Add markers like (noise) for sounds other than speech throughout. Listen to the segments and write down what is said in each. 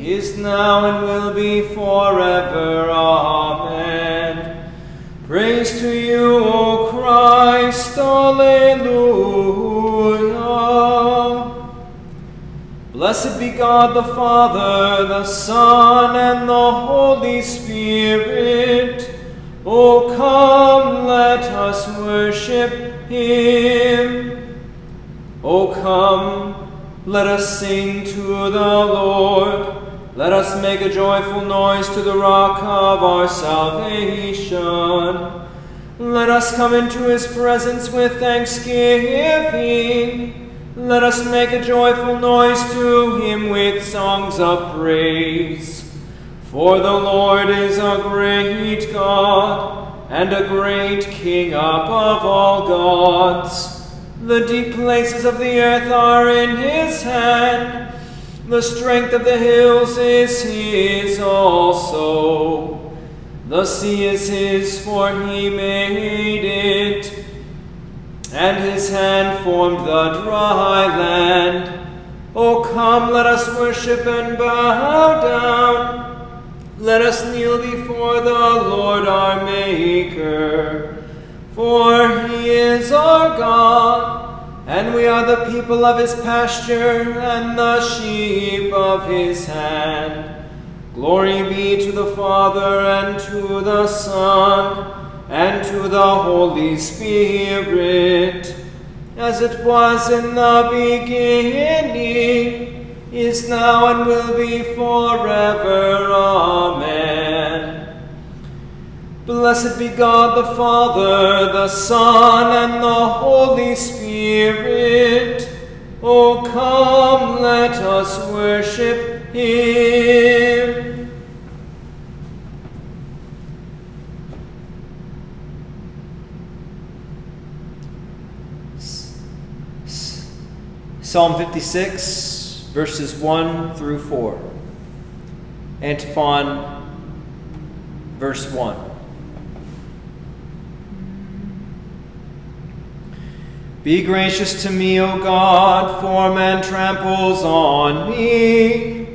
is now, and will be forever. Amen. Praise to you, O Christ. Alleluia. Blessed be God the Father, the Son, and the Holy Spirit. O come, let us worship him. O come, let us sing to the Lord. Let us make a joyful noise to the rock of our salvation. Let us come into his presence with thanksgiving. Let us make a joyful noise to him with songs of praise. For the Lord is a great God and a great King above all gods. The deep places of the earth are in his hand. The strength of the hills is his also. The sea is his, for he made it, and his hand formed the dry land. O come, let us worship and bow down. Let us kneel before the Lord our Maker. For he is our God, and we are the people of his pasture and the sheep of his hand. Glory be to the Father, and to the Son, and to the Holy Spirit, as it was in the beginning, is now, and will be forever. Amen. Blessed be God the Father, the Son, and the Holy Spirit. O come, let us worship him. Psalm 56, verses 1 through 4. Antiphon, verse 1. Be gracious to me, O God, for man tramples on me.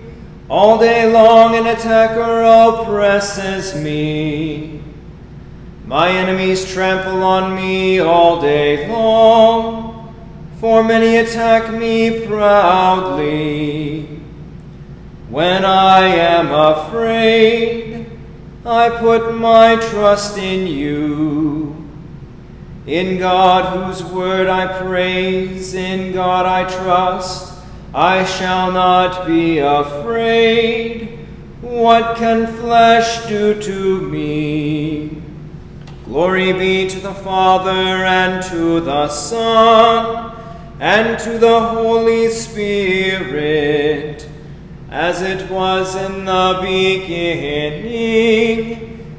All day long an attacker oppresses me. My enemies trample on me all day long for many attack me proudly. When I am afraid, I put my trust in you. In God, whose word I praise, in God I trust, I shall not be afraid. What can flesh do to me? Glory be to the Father and to the Son and to the Holy Spirit, as it was in the beginning,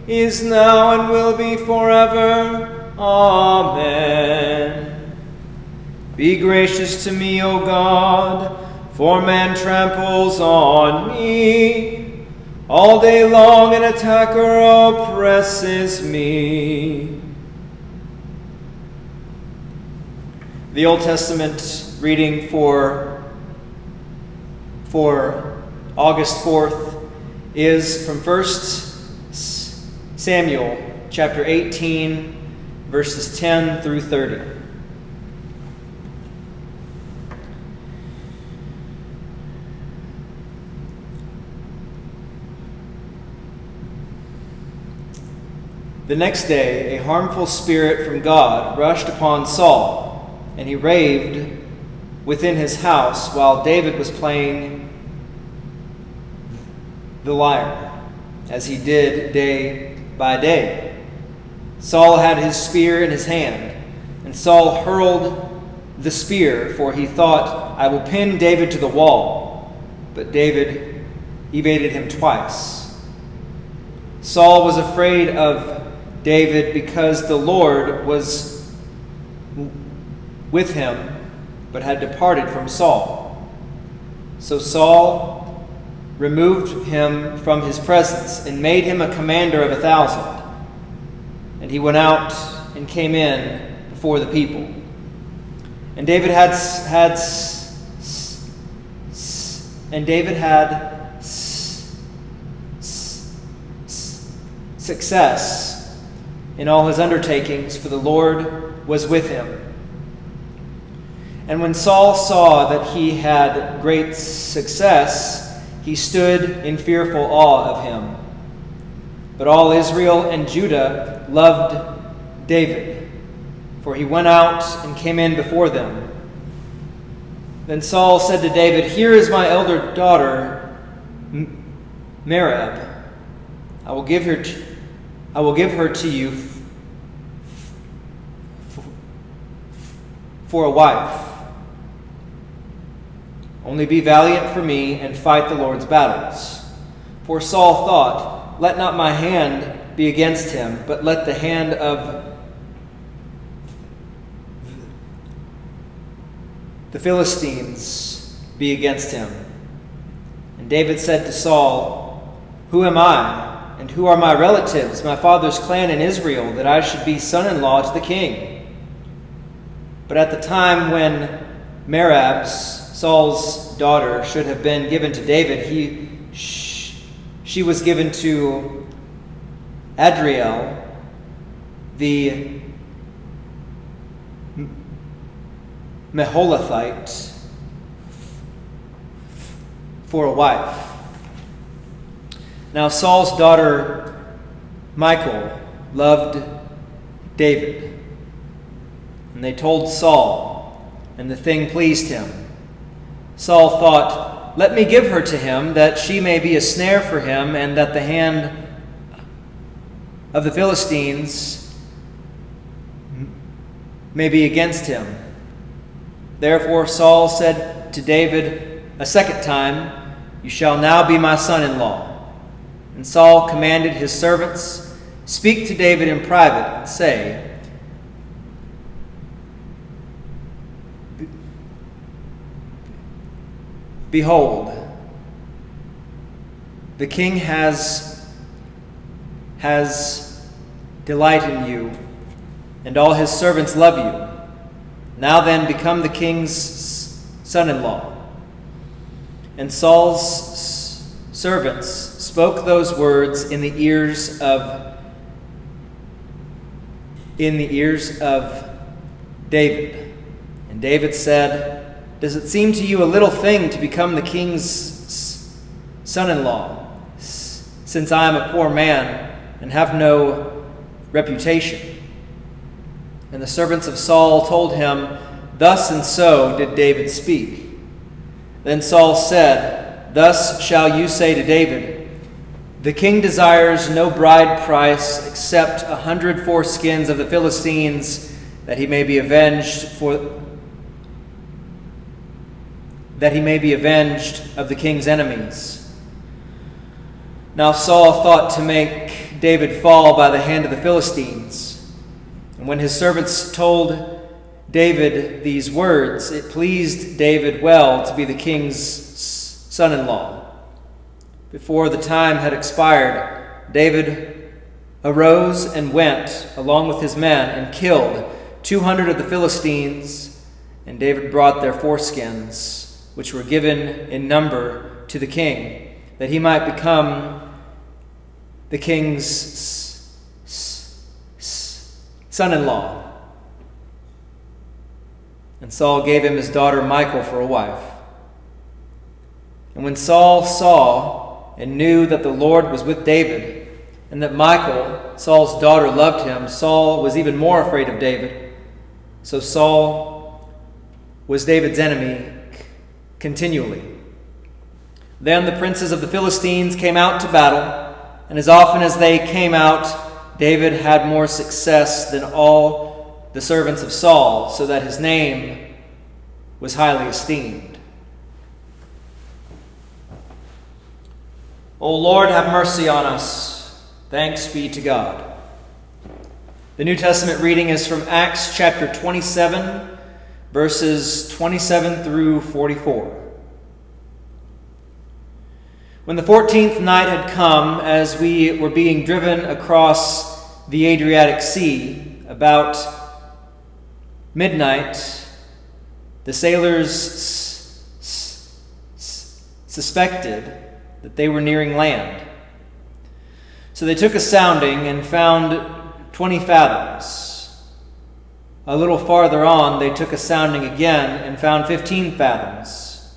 is now, and will be forever. Amen. Be gracious to me, O God, for man tramples on me. All day long an attacker oppresses me. The Old Testament reading for, for August 4th is from 1 Samuel chapter 18, verses 10 through 30. The next day, a harmful spirit from God rushed upon Saul, and he raved within his house while David was playing the lyre, as he did day by day. Saul had his spear in his hand, and Saul hurled the spear, for he thought, I will pin David to the wall. But David evaded him twice. Saul was afraid of David because the Lord was with him, but had departed from Saul. So Saul removed him from his presence and made him a commander of a thousand. And he went out and came in before the people. And David had had and David had success in all his undertakings, for the Lord was with him. And when Saul saw that he had great success, he stood in fearful awe of him. But all Israel and Judah loved David, for he went out and came in before them. Then Saul said to David, Here is my elder daughter, Merab. I will give her to, I will give her to you for a wife. Only be valiant for me and fight the Lord's battles. For Saul thought, Let not my hand be against him, but let the hand of the Philistines be against him. And David said to Saul, Who am I, and who are my relatives, my father's clan in Israel, that I should be son in law to the king? But at the time when Merab's, Saul's daughter, should have been given to David, he, she was given to Adriel, the Meholathite for a wife. Now, Saul's daughter Michal loved David. And they told Saul, and the thing pleased him. Saul thought, Let me give her to him, that she may be a snare for him, and that the hand of the Philistines may be against him. Therefore Saul said to David a second time, You shall now be my son in law. And Saul commanded his servants, Speak to David in private, and say, Behold, the king has, has delight in you, and all his servants love you. Now then, become the king's son in law. And Saul's servants spoke those words in the ears of in the ears of David. And David said, Does it seem to you a little thing to become the king's son in law, since I am a poor man and have no reputation? And the servants of Saul told him, Thus and so did David speak. Then Saul said, Thus shall you say to David, The king desires no bride price except a hundred foreskins of the Philistines, that he may be avenged for that he may be avenged of the king's enemies. Now Saul thought to make David fall by the hand of the Philistines. And when his servants told David these words, it pleased David well to be the king's son in law. Before the time had expired, David arose and went, along with his men, and killed 200 of the Philistines, and David brought their foreskins, which were given in number to the king, that he might become the king's son in law. And Saul gave him his daughter Michal for a wife. And when Saul saw and knew that the Lord was with David, and that Michal, Saul's daughter, loved him, Saul was even more afraid of David. So Saul was David's enemy continually. Then the princes of the Philistines came out to battle, and as often as they came out, David had more success than all the servants of Saul, so that his name was highly esteemed. O Lord, have mercy on us. Thanks be to God. The New Testament reading is from Acts chapter 27, verses 27 through 44. When the fourteenth night had come, as we were being driven across the Adriatic Sea, about midnight, the sailors s- s- suspected that they were nearing land. So they took a sounding and found 20 fathoms. A little farther on, they took a sounding again and found 15 fathoms.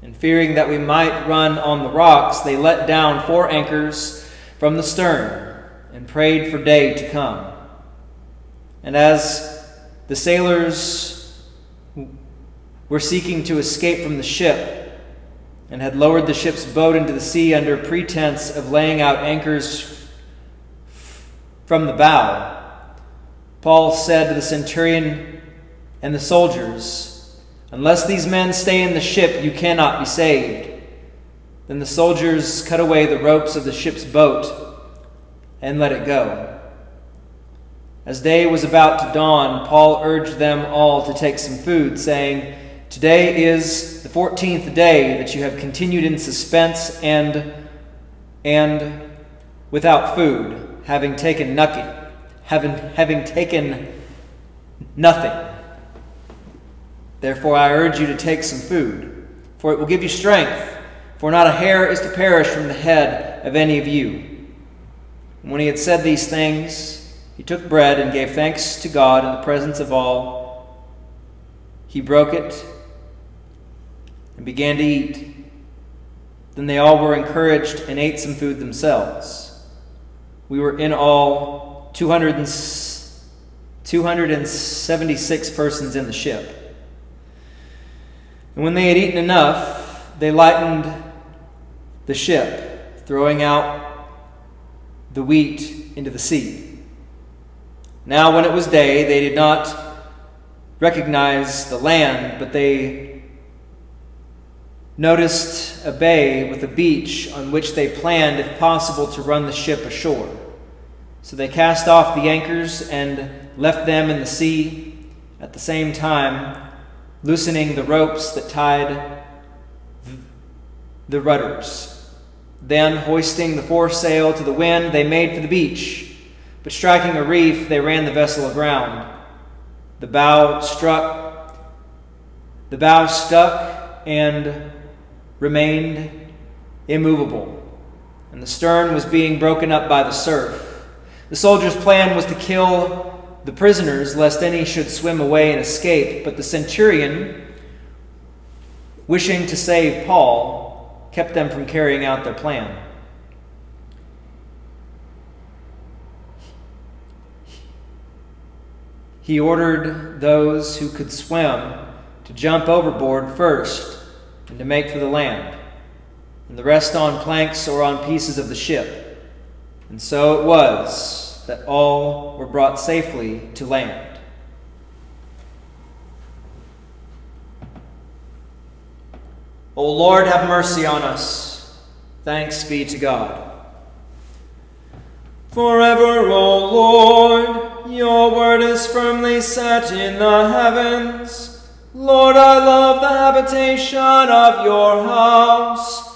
And fearing that we might run on the rocks, they let down four anchors from the stern and prayed for day to come. And as the sailors were seeking to escape from the ship, and had lowered the ship's boat into the sea under pretense of laying out anchors from the bow, Paul said to the centurion and the soldiers, Unless these men stay in the ship, you cannot be saved. Then the soldiers cut away the ropes of the ship's boat and let it go. As day was about to dawn, Paul urged them all to take some food, saying, Today is the 14th day that you have continued in suspense and, and without food, having taken nothing, having, having taken nothing. Therefore, I urge you to take some food, for it will give you strength, for not a hair is to perish from the head of any of you. And when he had said these things, he took bread and gave thanks to God in the presence of all. He broke it and began to eat. Then they all were encouraged and ate some food themselves. We were in all 200 and, 276 persons in the ship. And when they had eaten enough, they lightened the ship, throwing out the wheat into the sea. Now, when it was day, they did not recognize the land, but they noticed a bay with a beach on which they planned, if possible, to run the ship ashore. So they cast off the anchors and left them in the sea, at the same time loosening the ropes that tied the rudders. Then, hoisting the foresail to the wind, they made for the beach. But striking a reef, they ran the vessel aground. The bow struck, the bow stuck, and remained immovable, and the stern was being broken up by the surf. The soldiers' plan was to kill the prisoners, lest any should swim away and escape, but the centurion, wishing to save Paul, kept them from carrying out their plan. He ordered those who could swim to jump overboard first and to make for the land, and the rest on planks or on pieces of the ship. And so it was that all were brought safely to land. O Lord, have mercy on us. Thanks be to God. Forever, O Lord, your word is firmly set in the heavens. Lord, I love the habitation of your house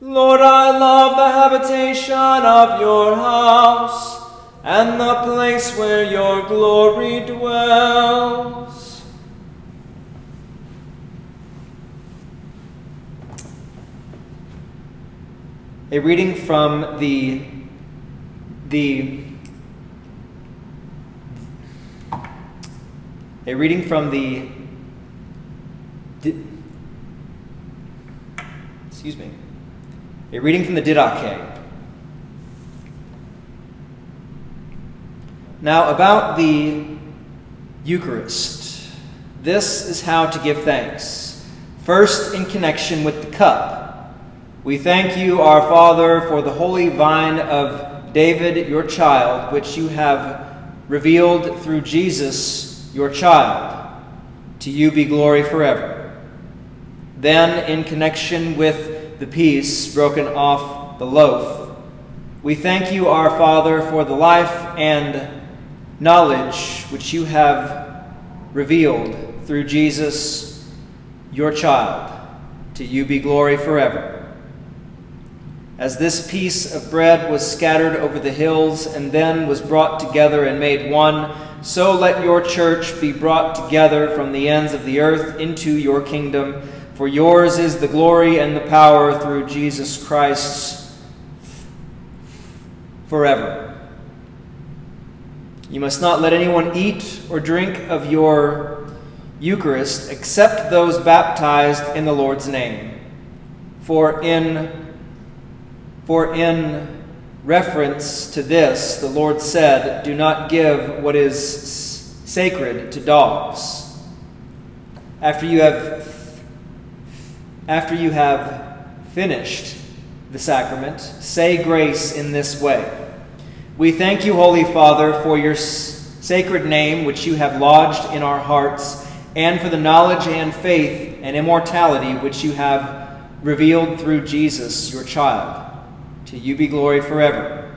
Lord, I love the habitation of your house and the place where your glory dwells. A reading from the the a reading from the excuse me, a reading from the Didache. Now, about the Eucharist. This is how to give thanks. First, in connection with the cup. We thank you, our Father, for the holy vine of David, your child, which you have revealed through Jesus, your child. To you be glory forever. Then, in connection with the piece broken off the loaf, we thank you, our Father, for the life and knowledge which you have revealed through Jesus, your child. To you be glory forever. As this piece of bread was scattered over the hills and then was brought together and made one, so let your church be brought together from the ends of the earth into your kingdom. For yours is the glory and the power through Jesus Christ forever. You must not let anyone eat or drink of your Eucharist except those baptized in the Lord's name. For in for in reference to this, the Lord said, Do not give what is sacred to dogs. After you have, after you have finished the sacrament, say grace in this way. We thank you, Holy Father, for your sacred name, which you have lodged in our hearts, and for the knowledge and faith and immortality which you have revealed through Jesus, your child. To you be glory forever.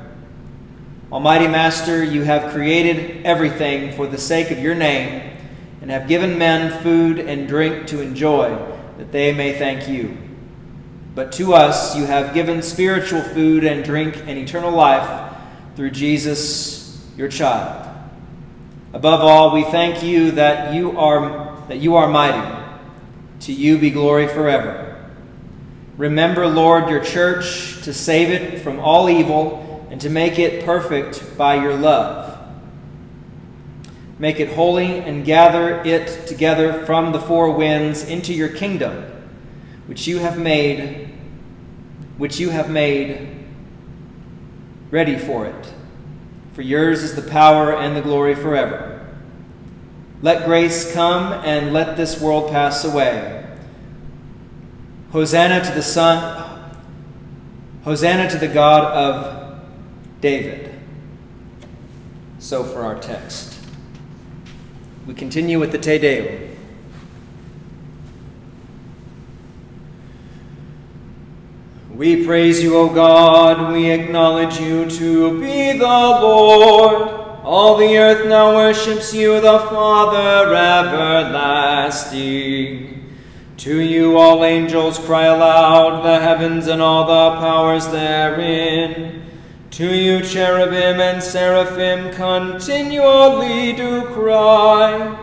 Almighty Master, you have created everything for the sake of your name and have given men food and drink to enjoy, that they may thank you. But to us you have given spiritual food and drink and eternal life through Jesus, your child. Above all, we thank you that you are, that you are mighty. To you be glory forever. Remember, Lord, your church to save it from all evil and to make it perfect by your love. Make it holy and gather it together from the four winds into your kingdom, which you have made, which you have made ready for it. For yours is the power and the glory forever. Let grace come and let this world pass away. Hosanna to the Son, Hosanna to the God of David. So for our text. We continue with the Te Deum. We praise you, O God. We acknowledge you to be the Lord. All the earth now worships you, the Father everlasting. To you all angels cry aloud, the heavens and all the powers therein. To you cherubim and seraphim continually do cry.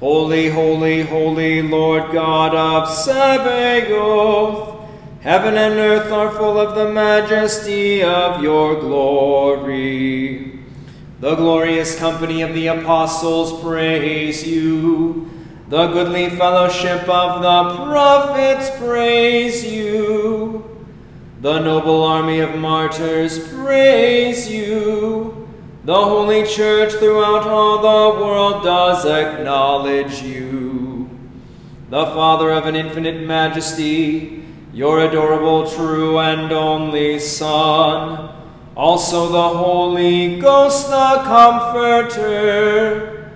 Holy, holy, holy Lord God of Sabaoth. Heaven and earth are full of the majesty of your glory. The glorious company of the apostles praise you. The goodly fellowship of the prophets praise you. The noble army of martyrs praise you. The holy church throughout all the world does acknowledge you. The Father of an infinite majesty, your adorable, true, and only Son, also the Holy Ghost, the Comforter,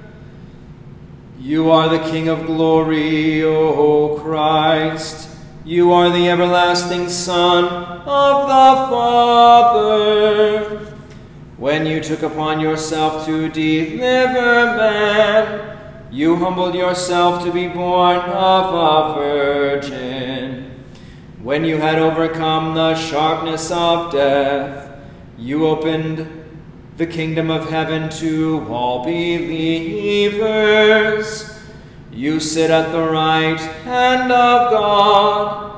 you are the King of glory, O Christ. You are the everlasting Son of the Father. When you took upon yourself to deliver man, you humbled yourself to be born of a virgin. When you had overcome the sharpness of death, you opened the kingdom of heaven to all believers. You sit at the right hand of God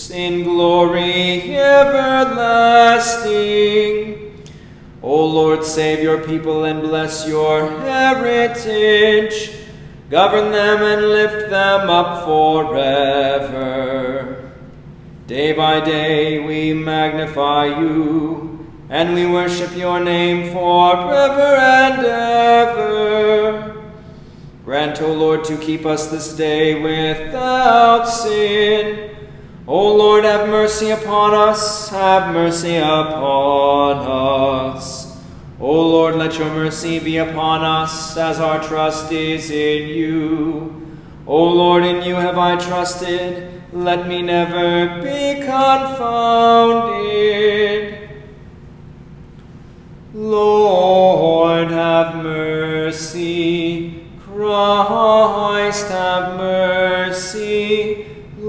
in glory everlasting. O Lord, save your people and bless your heritage. Govern them and lift them up forever. Day by day we magnify you, and we worship your name forever and ever. Grant, O Lord, to keep us this day without sin. O Lord, have mercy upon us, have mercy upon us. O Lord, let your mercy be upon us, as our trust is in you. O Lord, in you have I trusted, let me never be confounded. Lord, have mercy. Christ, have mercy.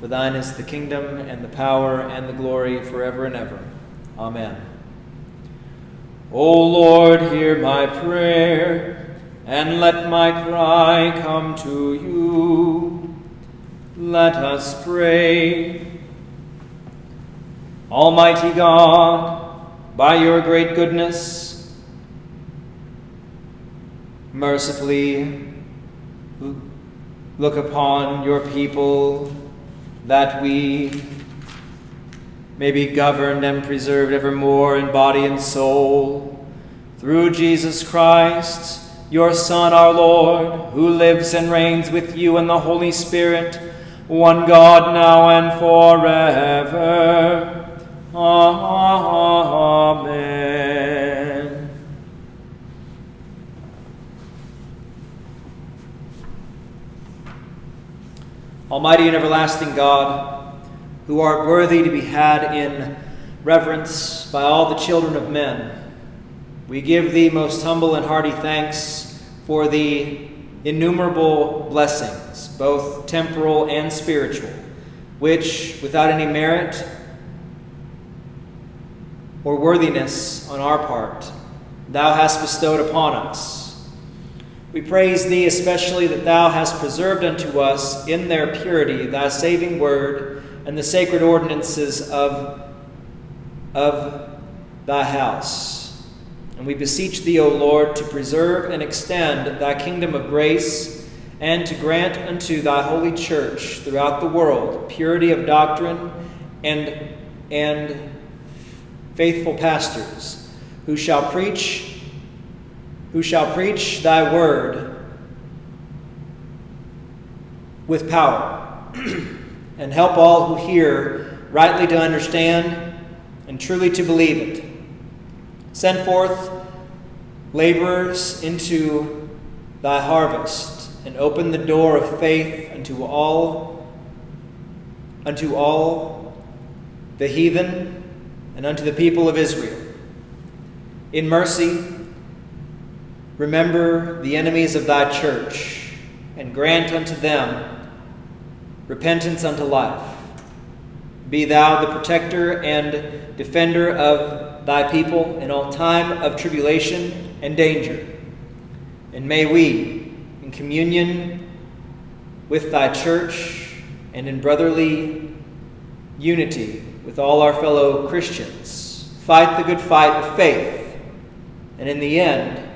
For thine is the kingdom, and the power, and the glory forever and ever. Amen. O Lord, hear my prayer, and let my cry come to you. Let us pray. Almighty God, by your great goodness, mercifully look upon your people that we may be governed and preserved evermore in body and soul through Jesus Christ, your Son, our Lord, who lives and reigns with you in the Holy Spirit, one God now and forever. Amen. Almighty and everlasting God, who art worthy to be had in reverence by all the children of men. We give thee most humble and hearty thanks for the innumerable blessings, both temporal and spiritual, which, without any merit or worthiness on our part, thou hast bestowed upon us. We praise thee especially that thou hast preserved unto us in their purity thy saving word and the sacred ordinances of, of thy house. And we beseech thee, O Lord, to preserve and extend thy kingdom of grace, and to grant unto thy holy church throughout the world purity of doctrine and, and faithful pastors who shall preach who shall preach thy word with power (clears throat) and help all who hear rightly to understand and truly to believe it. Send forth laborers into thy harvest and open the door of faith unto all unto all the heathen and unto the people of Israel. In mercy, remember the enemies of thy church and grant unto them repentance unto life. Be thou the protector and defender of thy people in all time of tribulation and danger. And may we, in communion with thy church and in brotherly unity with all our fellow Christians, fight the good fight of faith, and in the end,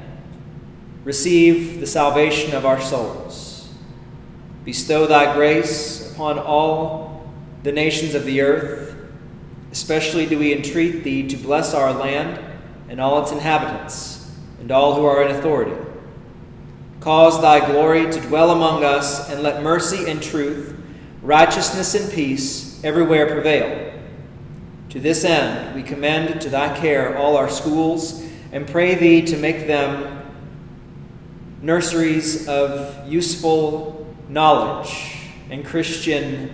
receive the salvation of our souls. Bestow thy grace upon all the nations of the earth. Especially do we entreat thee to bless our land and all its inhabitants, and all who are in authority. Cause thy glory to dwell among us, and let mercy and truth, righteousness and peace everywhere prevail. To this end, we commend to thy care all our schools, and pray thee to make them nurseries of useful knowledge and Christian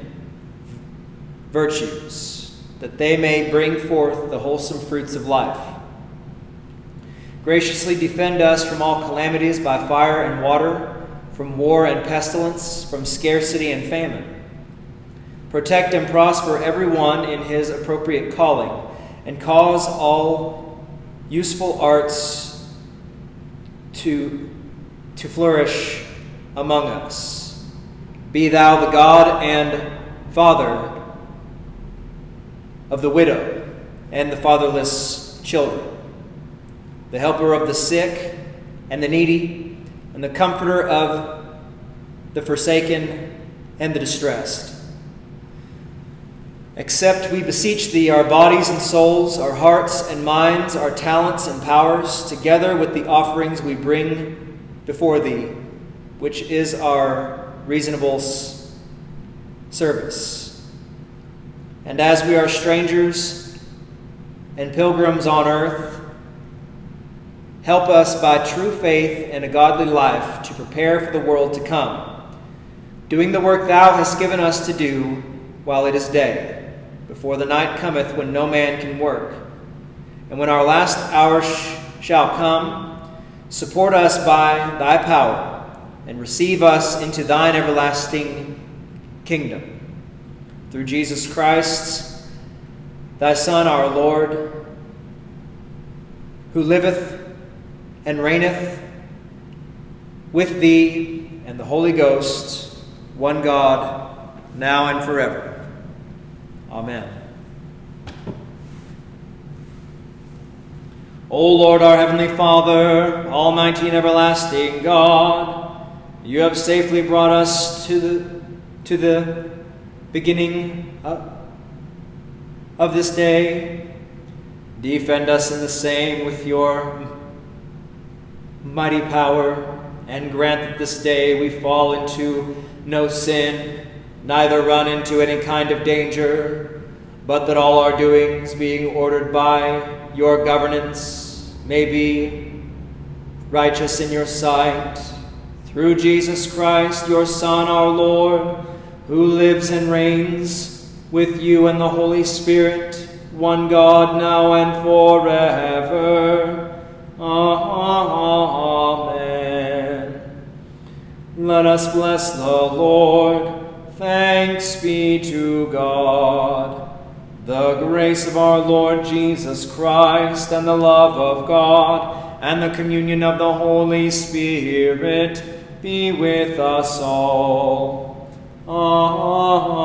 virtues, that they may bring forth the wholesome fruits of life. Graciously defend us from all calamities by fire and water, from war and pestilence, from scarcity and famine. Protect and prosper everyone in his appropriate calling, and cause all useful arts to, to flourish among us. Be thou the God and Father of the widow and the fatherless children, the helper of the sick and the needy, and the comforter of the forsaken and the distressed. Accept, we beseech thee, our bodies and souls, our hearts and minds, our talents and powers, together with the offerings we bring before thee, which is our reasonable service. And as we are strangers and pilgrims on earth, help us by true faith and a godly life to prepare for the world to come, doing the work thou hast given us to do while it is day, before the night cometh when no man can work. And when our last hour sh shall come, support us by thy power, and receive us into thine everlasting kingdom through Jesus Christ, thy Son, our Lord, who liveth and reigneth with thee and the Holy Ghost, one God, now and forever. Amen. O Lord, our heavenly Father, almighty and everlasting God, you have safely brought us to the, to the beginning of this day. Defend us in the same with your mighty power, and grant that this day we fall into no sin, neither run into any kind of danger, but that all our doings, being ordered by your governance, may be righteous in your sight. Through Jesus Christ, your Son, our Lord, who lives and reigns with you and the Holy Spirit, one God, now and forever. Amen. Let us bless the Lord. Thanks be to God. The grace of our Lord Jesus Christ and the love of God and the communion of the Holy Spirit be with us all. Amen.